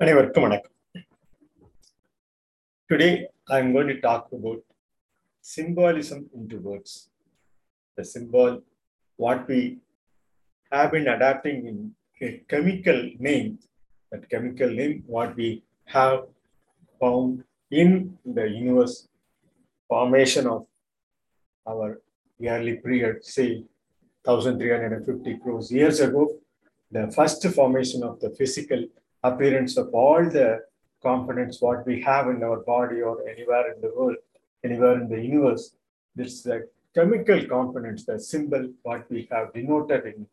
அனைவருக்கும் வணக்கம் today I am going to talk about symbolism into words the symbol what we have been adapting in a chemical name that chemical name what we have found in the universe formation of our yearly period say 1350 crores years ago the first formation of the physical appearance of all the components what we have in our body or anywhere in the world, anywhere in the universe. This is the chemical components, the symbol what we have denoted in,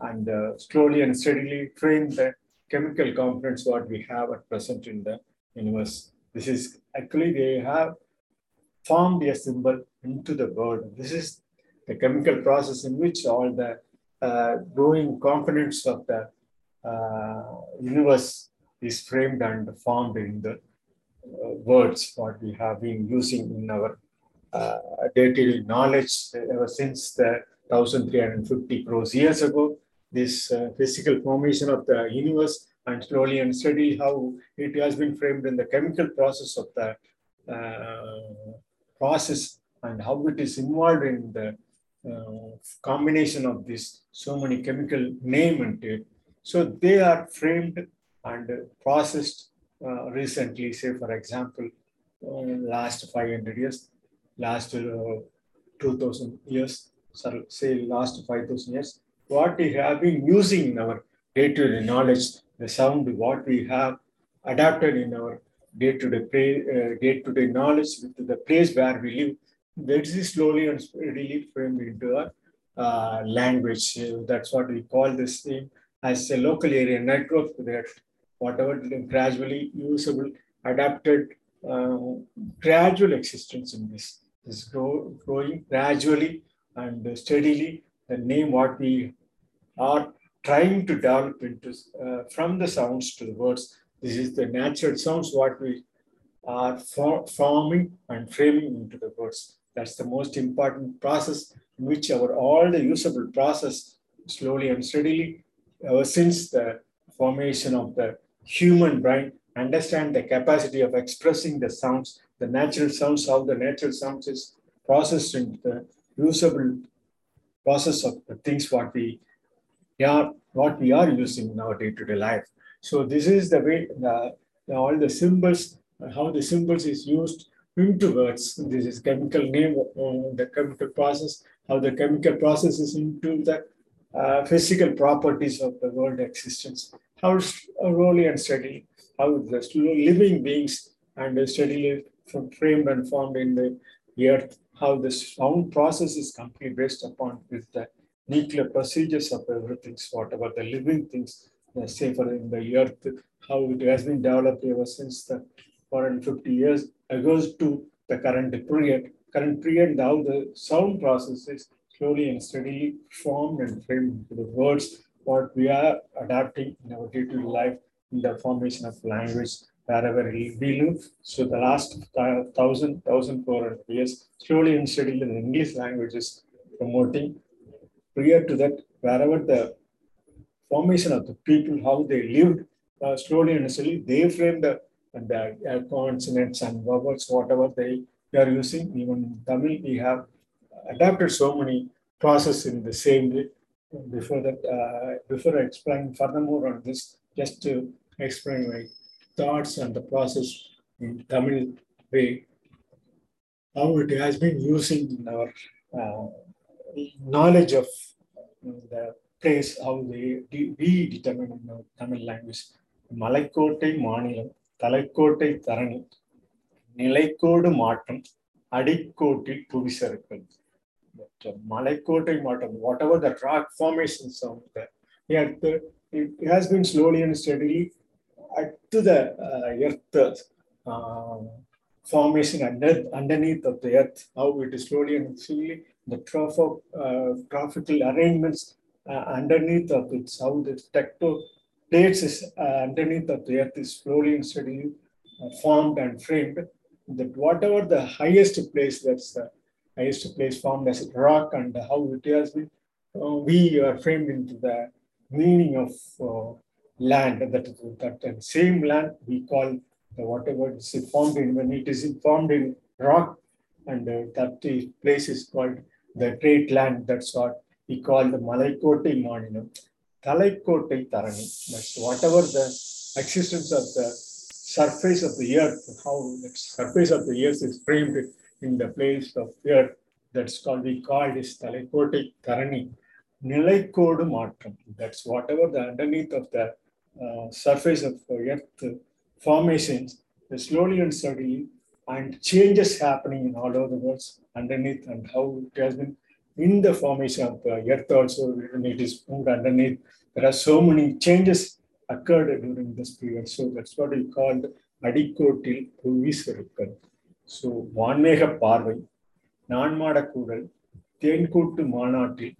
and uh, slowly and steadily frame the chemical components what we have at present in the universe. This is actually they have formed a symbol into the world. This is the chemical process in which all the uh, growing components of the uh, Uh, universe is framed and formed in the uh, words what we have been using in our uh, day-to-day knowledge ever since the 1350 crores years ago. This uh, physical formation of the universe and slowly and steadily how it has been framed in the chemical process of the process and how it is involved in the uh, combination of this so many chemical name and it. So they are framed and processed uh, recently, say for example, uh, last 500 years, last 2000 years, sorry, say last 5000 years, what we have been using in our day-to-day knowledge, the sound what we have adapted in our day-to-day uh, day-to-day knowledge with the place where we live, that is slowly and steadily framed into our uh, language. That's what we call this thing as a local area network that whatever gradually usable, adapted, uh, gradual existence in this is grow, growing gradually and steadily. The name what we are trying to develop into uh, from the sounds to the words. This is the natural sounds what we are for, forming and framing into the words. That's the most important process in which our all the usable process slowly and steadily ever since the formation of the human brain understand the capacity of expressing the sounds, the natural sounds, how the natural sounds is processed into the usable process of the things what we are what we are using in our day-to-day life. So this is the way the, the, all the symbols, how the symbols is used into words. This is chemical name of the chemical process, how the chemical process is into the uh, physical properties of the world existence, how slowly and steadily, how the living beings and steadily framed and formed in the earth, how the sound process is completely based upon with the nuclear procedures of everything, whatever the living things, uh, say for in the earth, how it has been developed ever since the 450 years ago to the current period. Current period, how the sound process is slowly and steadily formed and framed into the words what we are adapting in our day-to-day life in the formation of language wherever we live. So the last thousand, thousand four hundred years, slowly and steadily the English language is promoting. Prior to that, wherever the formation of the people, how they lived, uh, slowly and steadily, they framed the, the consonants and vowels, whatever they, they are using. Even in Tamil, we have adapted so many process in the same way. Before that, uh, before I explain furthermore on this, just to explain my thoughts and the process in Tamil way, how it has been using in our uh, knowledge of the place, how they we determine in our Tamil language. மலைக்கோட்டை மாநிலம் தலைக்கோட்டை தரணி நிலைக்கோடு மாற்றம் அடிக்கோட்டில் but uh, Malaikotai Matan, whatever the rock formations of there, yeah, it has been slowly and steadily at the uh, earth um, formation under, underneath of the earth, how it is slowly and slowly the trough of uh, graphical arrangements uh, underneath of it, how the tecto plates is, uh, underneath of the earth is slowly and steadily uh, formed and framed. That whatever the highest place that's the highest place formed as a rock and how it has been, uh, we are framed into the meaning of uh, land that, that, that same land we call the whatever is formed in when it is formed in rock and uh, that place is called the great land that's what we call the Malaikotai Monument. Talaikotai Tarani. That's whatever the existence of the surface of the earth, how the surface of the earth is framed in the place of earth that's called we call it Talakoti Tarani. Nilaikodu Matram. That's whatever the underneath of the uh, surface of earth formations, slowly and steadily, and changes happening in all over the world underneath and how it has been in the formation of the earth also when it is moved underneath. There are so many changes occurred during this period. So that's what we call Adikotil Puvisarukkal. So வான்மேக பார்வை நான்மாடக்கூடல் தேன்கூட்டு மாநாட்டில்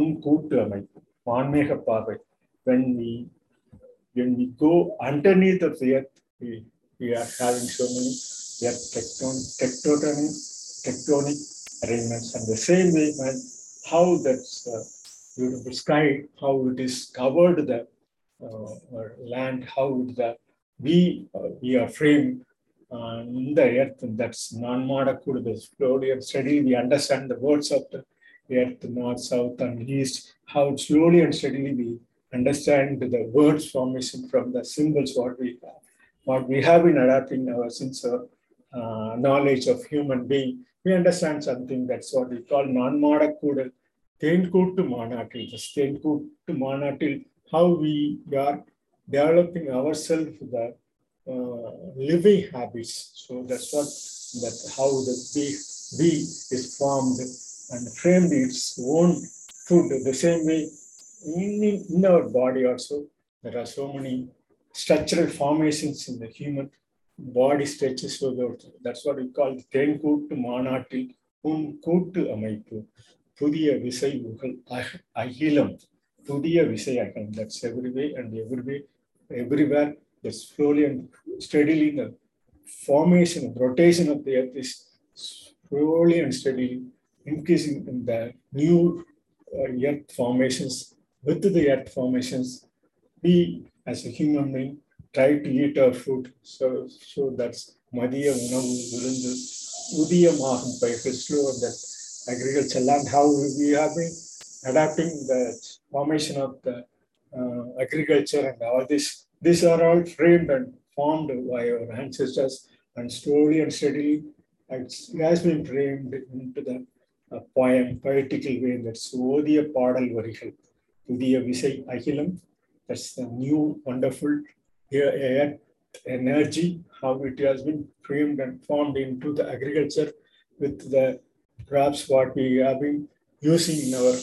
உன் கூட்டு அமைப்பு வான்மேக பார்வை when we when we go underneath of the earth we, we are having so many earth tecton, tectonic tectonic arrangements and the same way when how that's uh, beautiful sky how it is covered the uh, land how the we uh, we are framed in the earth and that's non-monocular slowly and steadily we understand the words of the earth, north, south, and east, how slowly and steadily we understand the words formation from the symbols what we have. What we have been adapting our since our uh, knowledge of human being, we understand something that's what we call non-monocular. Tenkuttu Manatil, the Tenkuttu Manatil, how we are developing ourselves the living habits. So that's what that how the we, we is formed and framed its own food the same way in, in our body also there are so many structural formations in the human body stretches so that's what we call தேன்கூட்டு மாநாட்டில் உன் கூட்டு அமைப்பு புதிய விசை உகள் அகிலம் புதிய விசை அகலம் that's every way and every way everywhere the slowly and steadily the formation of rotation of the earth is slowly and steadily increasing in the new uh, earth formations. With the earth formations, we as a human being try to eat our food. So, so that's மதிய உணவு விருந்து உதியமாகும் பயிர்கள் slow that agriculture land, how we have been adapting the formation of the uh, agriculture and all this. These are all framed and formed by our ancestors, and slowly and steadily, it has been framed into the uh, poem, poetical way. That's of Padal Varigal, we Visay Akilam. That's the new, wonderful air, energy, how it has been framed and formed into the agriculture with the perhaps what we have been using in our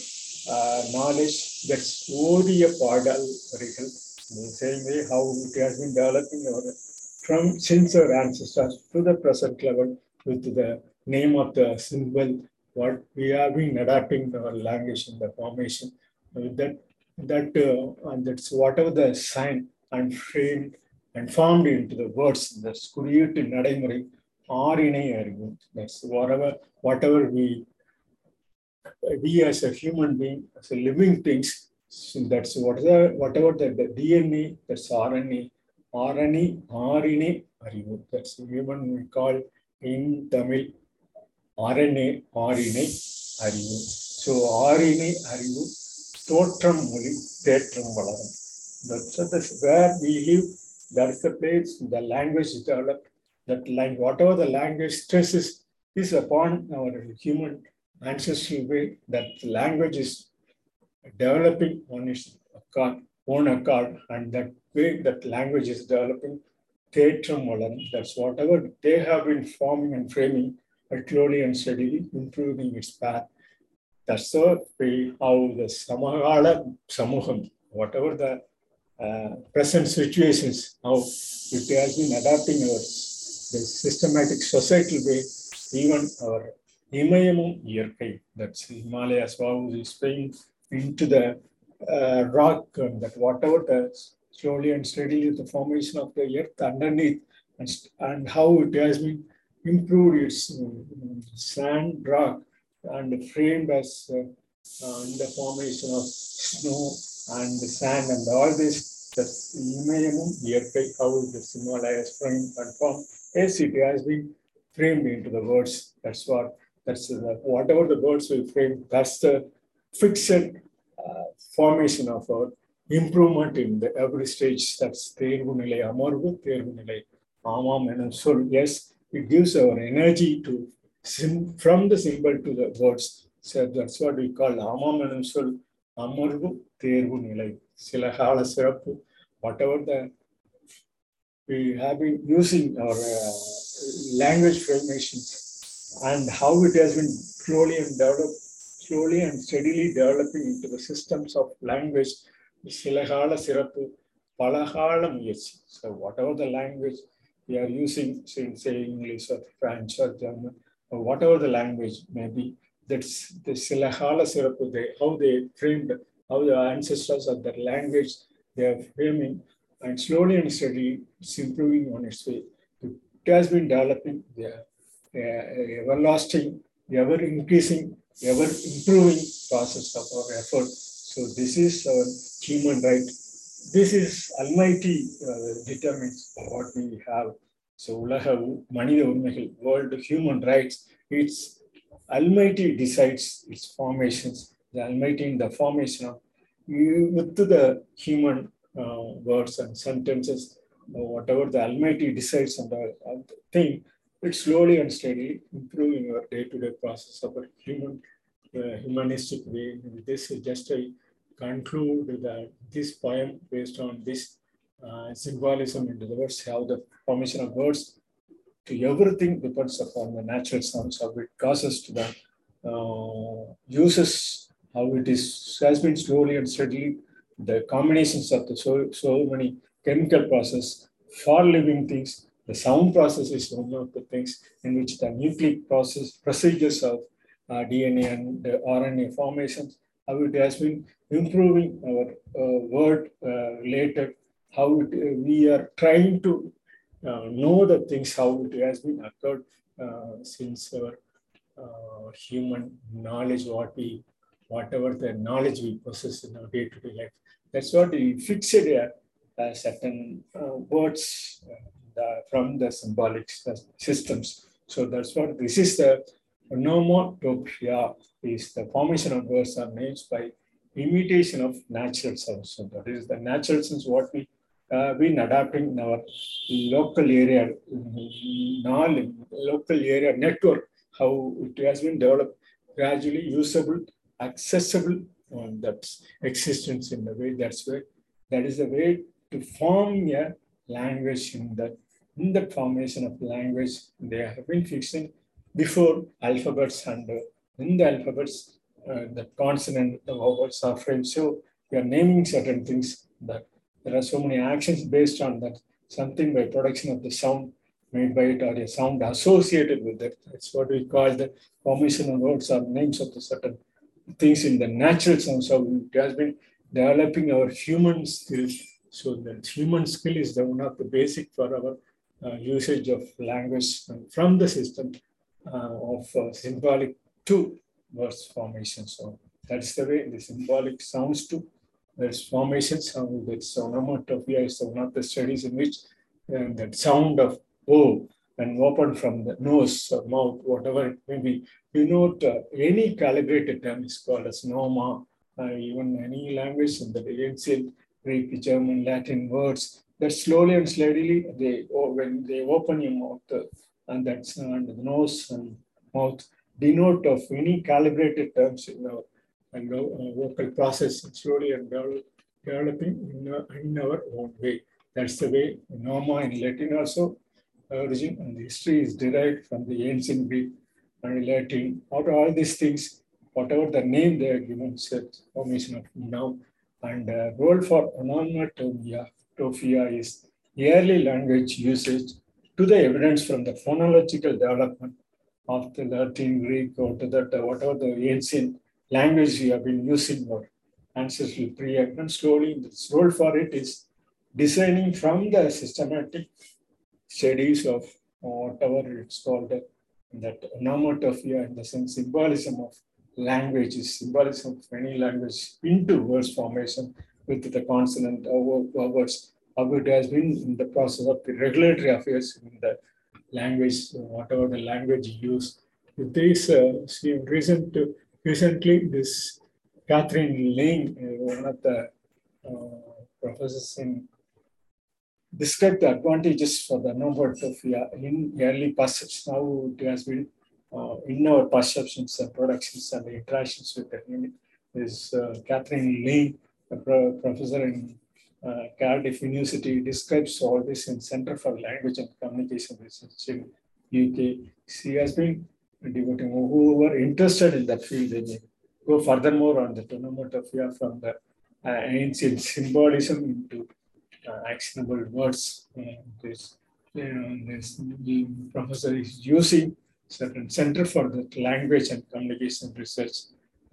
uh, knowledge. That's Odiya Padal Varigal. வரிகள் the same way how it has been developing our, from since our ancestors to the present level with the name of the symbol what we have been adapting our language in the formation with that that uh, and that's whatever the sign and framed and formed into the words that's குறியீட்டு நடைமுறை ஆறினை அறிவு that's whatever whatever we we as a human being as a living things so that's whatever whatever the, the DNA that's RNA RNA RNA அறிவு that's human we call in Tamil RNA ஆரினை அறிவு so ஆரினை அறிவு தோற்றம் மொழி தேற்றம் வளரும் that's the where we live that's the place the language is developed that language whatever the language stresses is upon our human ancestral way that the language is developing on its accord, own accord and that way that language is developing தேற்றம் வளரும் that's whatever they have been forming and framing but slowly and steadily improving its path. That's the way how the Samagala Samuham, whatever the uh, present situations, how it has been adapting our the systematic societal way, even our Himayamum Yerkai, that's Himalayas, how is paying into the uh, rock, and that whatever the slowly and steadily the formation of the earth underneath and, and how it has been improved its um, sand rock and framed as uh, uh, in the formation of snow and the sand and all this the imaginum earthquake how the small is framed and formed yes it has been framed into the words. That's what that's the, whatever the words will frame that's the fixed uh, formation of our improvement in the every stage. That's தேர்வு நிலை அமர்வு தேர்வு நிலை ஆமாம் எனும் சொல் yes it gives our energy to sim from the symbol to the words so that's what we call ஆமாம் எனும் சொல் அமர்வு தேர்வு நிலை சில கால சிறப்பு whatever the we have been using our uh, language formation and how it has been slowly and developed slowly and steadily developing into the systems of language, Silahala sirapu, palagala muyatsi. So whatever the language we are using, say English or French or German, or whatever the language may be, that's the silahala sirapu, they, how they framed, how the ancestors of that language, they are framing, and slowly and steadily it's improving on its way. It has been developing the yeah, uh, everlasting ever increasing ever improving process of our effort so this is our human right this is almighty uh, determines what we have so உலக உ- மனித உரிமைகள் world human rights it's almighty decides its formations the almighty in the formation of you with the human uh, words and sentences or whatever the almighty decides on the, on the thing it's slowly and steadily improving our day-to-day process of a human uh, humanistic way With this is just a conclude that this poem based on this uh, symbolism into the words, how the formation of words to everything depends upon the natural sounds, how it causes to the uh, uses, how it is has been slowly and steadily the combinations of the so, so many chemical process for living things. The sound process is one of the things in which the nucleic process procedures of uh, DNA and RNA formations, how it has been improving our uh, word uh, related, how it, uh, we are trying to uh, know the things, how it has been occurred since our human knowledge, what we, whatever the knowledge we possess in our day-to-day life. That's what we fixed uh, certain words the- from the symbolic systems. So that's what this is the nomotopia is the formation of words are names by imitation of natural sounds. So that is the natural sounds what we uh, been adapting in our local area, local area network, how it has been developed gradually usable, accessible, and that's existence in the way that's way. That is the way to form a language in that in the formation of language they have been fixing before alphabets and uh, in the alphabets uh, the consonant the vowels are framed. So we are naming certain things that there are so many actions based on that something by production of the sound made by it or a sound associated with it. That's what we call the formation of words or names of the certain things in the natural sound. So it has been developing our human skills. So the human skill is the one of the basic for our usage of language from the system uh, of uh, symbolic to verse formation. So that's the way the symbolic sounds to there's formations. How that's onomatopoeia is one of the studies in which uh, that sound of O when opened from the nose or mouth, whatever it may be, denote uh, any calibrated term is called as noma. Uh, even any language in the ancient Greek, German, Latin words that slowly and steadily they when they open your mouth uh, and that's and the nose and mouth denote of any calibrated terms in our and uh, vocal process slowly and develop, developing in, uh, in our own way. That's the way norma in Latin also origin and history is derived from the ancient Greek and Latin. Out of all these things, whatever the name they are given, set formation of noun and uh, role for onomatopoeia tophia is early language usage to the evidence from the phonological development of the Latin, Greek, or to that, whatever the ancient language we have been using or ancestral period. And slowly, this role for it is designing from the systematic studies of whatever it's called, that onomatopoeia in the sense symbolism of language is symbolism of any language into verse formation with the consonant or words, how it has been in the process of the regulatory affairs in the language, whatever the language you use. There is uh, recent, recently this Catherine Laing, uh, one of the uh, professors in described the advantages for the onomatopoeia in early perception, how it has been uh, in our perceptions and productions and interactions with the unit. Is uh, Catherine Laing, a pro professor in uh, Cardiff University, describes all this in Center for Language and Communication Research in UK. She has been devoting who are interested in that field. They go furthermore on the onomatopoeia from the uh, ancient symbolism into uh, actionable words. And this, you know, this the professor is using certain Center for the Language and Communication Research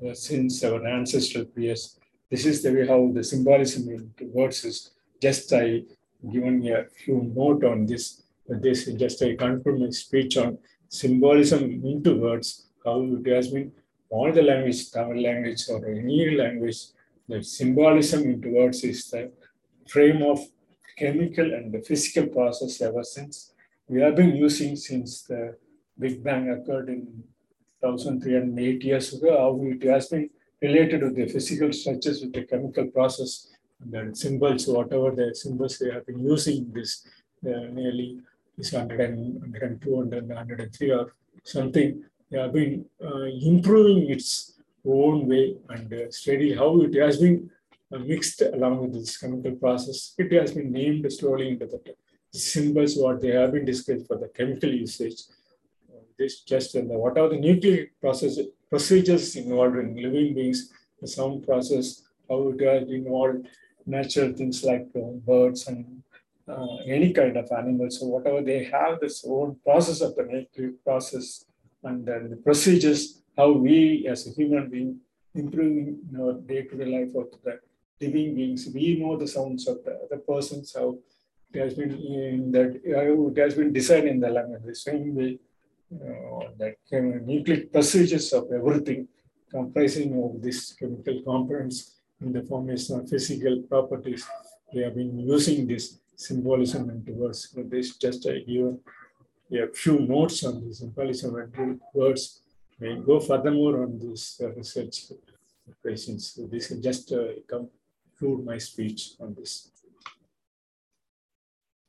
uh, since our ancestral years. This is the way how the symbolism into words is. Just I given a few note on this. This is just a my speech on symbolism into words, how it has been all the language, Tamil language or any language, the symbolism into words is the frame of chemical and the physical process ever since. We have been using since the Big Bang occurred in 1308 years ago, how it has been related to the physical structures with the chemical process and the symbols, whatever the symbols they have been using this uh, nearly is 100 and 102 and 103 or something. They have been uh, improving its own way and uh, how it has been uh, mixed along with this chemical process. It has been named slowly into the symbols what they have been described for the chemical usage. Uh, this just in the what are the nucleic process procedures involved in living beings, the sound process, how it has involved natural things like uh, birds and uh, any kind of animals. So whatever they have this own process of the nucleic process and then the procedures, how we as a human being improving our day-to-day life of the living beings. We know the sounds of the other persons, how it has been in that it has been designed in the language the same way uh, that nucleic procedures of everything comprising of these chemical components in the formation of physical properties. We have been using this symbolism into words. This just I give a few notes on the symbolism and words. May go furthermore on this research questions. So this is just uh, conclude my speech on this.